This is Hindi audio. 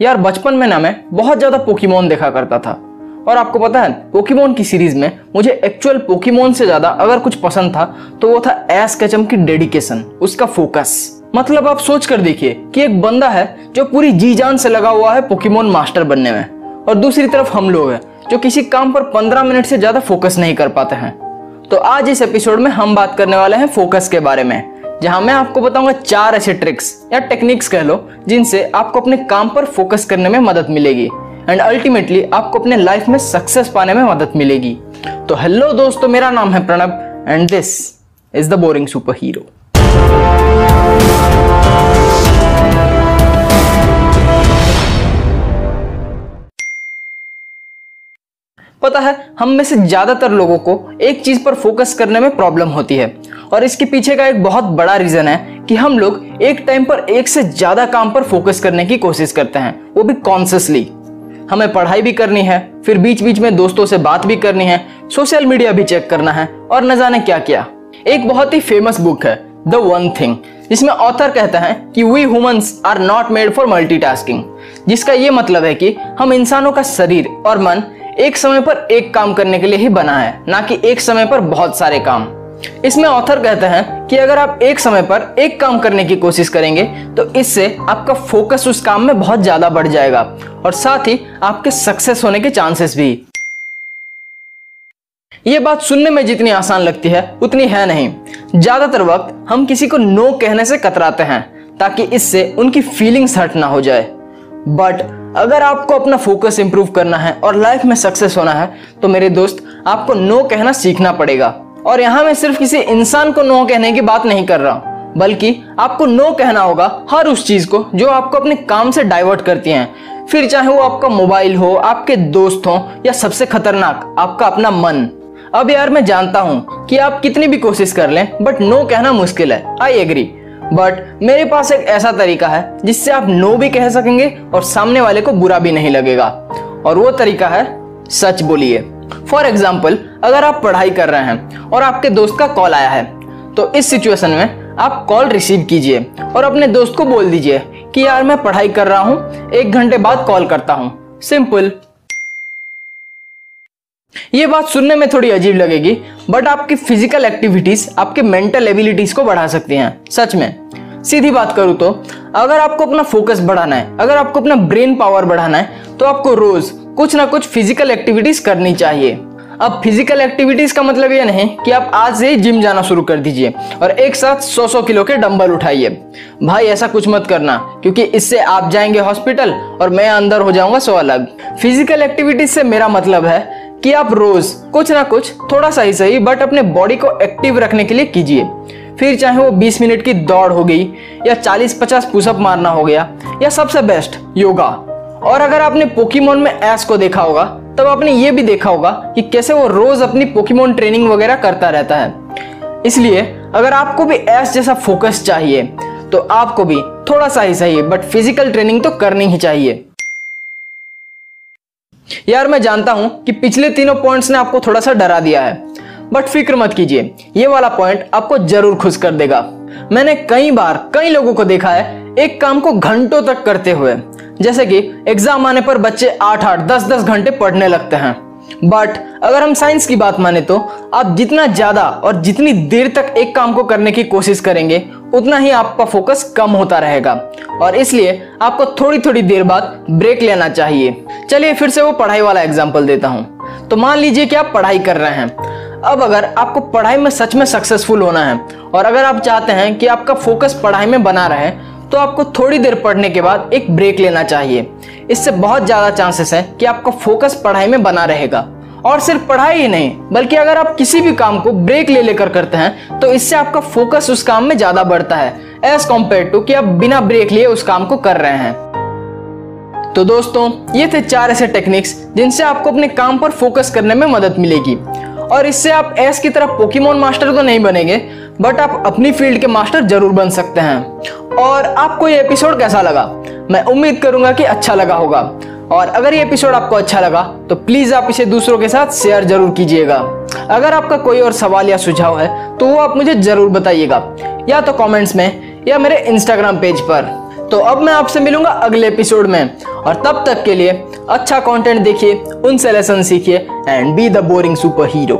यार बचपन में ना मैं बहुत ज़्यादा पोकीमोन देखा करता था। और आपको पता है पोकीमोन की सीरीज़ में मुझे एक्चुअल पोकीमोन से ज़्यादा अगर कुछ पसंद था तो वो था एस कैचम की डेडिकेशन उसका फोकस मतलब आप सोच कर देखिए कि एक बंदा है जो पूरी जी जान से लगा हुआ है पोकीमोन मास्टर बनने में। और दूसरी तरफ़ हम लोग हैं, जो किसी काम पर 15 मिनट से ज़्यादा फोकस नहीं कर पाते हैं। तो आज इस एपिसोड में हम बात करने वाले हैं फोकस के बारे में। जहाँ मैं आपको बताऊँगा चार ऐसे ट्रिक्स या टेक्निक्स कह लो, जिनसे आपको अपने काम पर फोकस करने में मदद मिलेगी एंड अल्टीमेटली आपको अपने लाइफ में सक्सेस पाने में मदद मिलेगी। तो हेलो दोस्तों, मेरा नाम है Pranab and this is the boring super hero पता है, हम में से ज़्यादातर लोगों को एक चीज़ पर फोकस करने में प्रॉब्लम होती है। और इसके पीछे का एक बहुत बड़ा रीजन है कि हम लोग एक टाइम पर एक से ज़्यादा काम पर फोकस करने की कोशिश करते हैं, वो भी कॉन्सियसली हमें पढ़ाई भी करनी है, फिर बीच बीच में दोस्तों से बात भी करनी है सोशल मीडिया भी चेक करना है, और न जाने क्या क्या। एक बहुत ही फ़ेमस बुक है द वन थिंग जिसमें ऑथर कहते हैं कि we humans are not made for multitasking जिसका ये मतलब है कि हम इंसानों का शरीर और मन एक समय पर एक काम करने के लिए ही बना है, ना कि एक समय पर बहुत सारे काम। इसमें ऑथर कहते हैं कि अगर आप एक समय पर एक काम करने की कोशिश करेंगे तो इससे आपका फोकस उस काम में बहुत ज़्यादा बढ़ जाएगा और साथ ही आपके सक्सेस होने के चांसेस भी। ये बात सुनने में जितनी आसान लगती है, उतनी है नहीं। ज़्यादातर वक्त हम किसी को नो कहने से कतराते हैं, ताकि इससे उनकी फीलिंग्स हर्ट ना हो जाए। बट अगर आपको अपना फोकस इंप्रूव करना है और लाइफ में सक्सेस होना है तो मेरे दोस्त, आपको नो कहना सीखना पड़ेगा। और यहाँ मैं सिर्फ़ किसी इंसान को नो कहने की बात नहीं कर रहा, बल्कि आपको नो कहना होगा हर उस चीज़ को जो आपको अपने काम से डाइवर्ट करती हैं। फिर चाहे वो आपका मोबाइल हो, आपके दोस्त हो, या सबसे खतरनाक, आपका अपना मन। अब यार मैं जानता हूँ कि आप कितनी भी कोशिश कर लें बट नो कहना मुश्किल है। आई एग्री बट मेरे पास एक ऐसा तरीका है, जिससे आप नो भी कह सकेंगे और सामने वाले को बुरा भी नहीं लगेगा। और वो तरीका है, सच बोलिए। फॉर एग्ज़ाम्पल अगर आप पढ़ाई कर रहे हैं और आपके दोस्त का कॉल आया है तो इस सिचुएशन में आप कॉल रिसीव कीजिए और अपने दोस्त को बोल दीजिए कि यार मैं पढ़ाई कर रहा हूँ, एक घंटे बाद कॉल करता हूँ। सिंपल ये बात सुनने में थोड़ी अजीब लगेगी बट आपकी फ़िज़िकल एक्टिविटीज़ आपके मेंटल एबिलिटीज को बढ़ा सकती हैं, सच में। सीधी बात करूँ तो अगर आपको अपना फोकस बढ़ाना है, अगर आपको अपना ब्रेन पावर बढ़ाना है तो आपको रोज कुछ ना कुछ फ़िज़िकल एक्टिविटीज़ करनी चाहिए। अब फ़िज़िकल एक्टिविटीज़ का मतलब ये नहीं कि आप आज से ही जिम जाना शुरू कर दीजिए और एक साथ 100-100 किलो के डंबल उठाइए। भाई ऐसा कुछ मत करना, क्योंकि इससे आप जाएँगे हॉस्पिटल और मैं अंदर हो जाऊँगा सो अलग। फ़िज़िकल एक्टिविटीज़ से मेरा मतलब है कि आप रोज कुछ ना कुछ थोड़ा सा ही सही बट अपने बॉडी को एक्टिव रखने के लिए कीजिए। फिर चाहे वो 20 मिनट की दौड़ हो गई या 40-50 पुशअप मारना हो गया, या सबसे बेस्ट योगा और अगर आपने पोकीमोन में एस को देखा होगा, तब आपने ये भी देखा होगा कि कैसे वो रोज अपनी पोकीमोन ट्रेनिंग वगैरह करता रहता है। इसलिए, अगर आपको भी एस जैसा फोकस चाहिए तो आपको भी थोड़ा सा ही सही बट फ़िज़िकल ट्रेनिंग तो करनी ही चाहिए। यार, मैं जानता हूँ कि पिछले तीनों पॉइंट्स ने आपको थोड़ा सा डरा दिया है बट फ़िक्र मत कीजिए, ये वाला पॉइंट आपको ज़रूर खुश कर देगा। मैंने कई बार कई लोगों को देखा है, एक काम को घंटों तक करते हुए जैसे कि एग्ज़ाम आने पर बच्चे आठ आठ, दस दस घंटे पढ़ने लगते हैं। बट अगर हम साइंस की बात माने तो आप जितना ज़्यादा और जितनी देर तक एक काम को करने की कोशिश करेंगे, उतना ही आपका फोकस कम होता रहेगा। और इसलिए आपको थोड़ी थोड़ी देर बाद ब्रेक लेना चाहिए। चलिए फिर से वो पढ़ाई वाला एग्ज़ाम्पल देता हूँ। तो मान लीजिए कि आप पढ़ाई कर रहे हैं। अब अगर आपको पढ़ाई में सच में सक्सेसफुल होना है, और अगर आप चाहते हैं कि आपका फोकस पढ़ाई में बना रहे तो आपको थोड़ी देर पढ़ने के बाद एक ब्रेक लेना चाहिए। इससे बहुत ज़्यादा चांसेस है कि आपका फोकस पढ़ाई में बना रहेगा। और सिर्फ़ पढ़ाई ही नहीं, बल्कि अगर आप किसी भी काम को ब्रेक ले लेकर करते हैं तो इससे आपका फोकस उस काम में ज़्यादा बढ़ता है एज कंपेयर टू कि आप बिना ब्रेक लिए उस काम को कर रहे हैं। तो दोस्तों, ये थे चार ऐसे टेक्निक्स जिनसे आपको अपने काम पर फोकस करने में मदद मिलेगी। और इससे आप एस की तरह पोकीमोन मास्टर तो नहीं बनेंगे बट आप अपनी फ़ील्ड के मास्टर ज़रूर बन सकते हैं। और आपको ये एपिसोड कैसा लगा? मैं उम्मीद करूँगा कि अच्छा लगा होगा। और अगर ये एपिसोड आपको अच्छा लगा तो प्लीज़ आप इसे दूसरों के साथ शेयर ज़रूर कीजिएगा। अगर आपका कोई और सवाल या सुझाव है तो वो आप मुझे ज़रूर बताइएगा। या तो कमेंट्स में, या मेरे इंस्टाग्राम पेज पर। तो अब मैं आपसे मिलूँगा अगले एपिसोड में। और तब तक के लिए अच्छा कंटेंट देखिए, उनसे लेसन सीखिए and be the boring super hero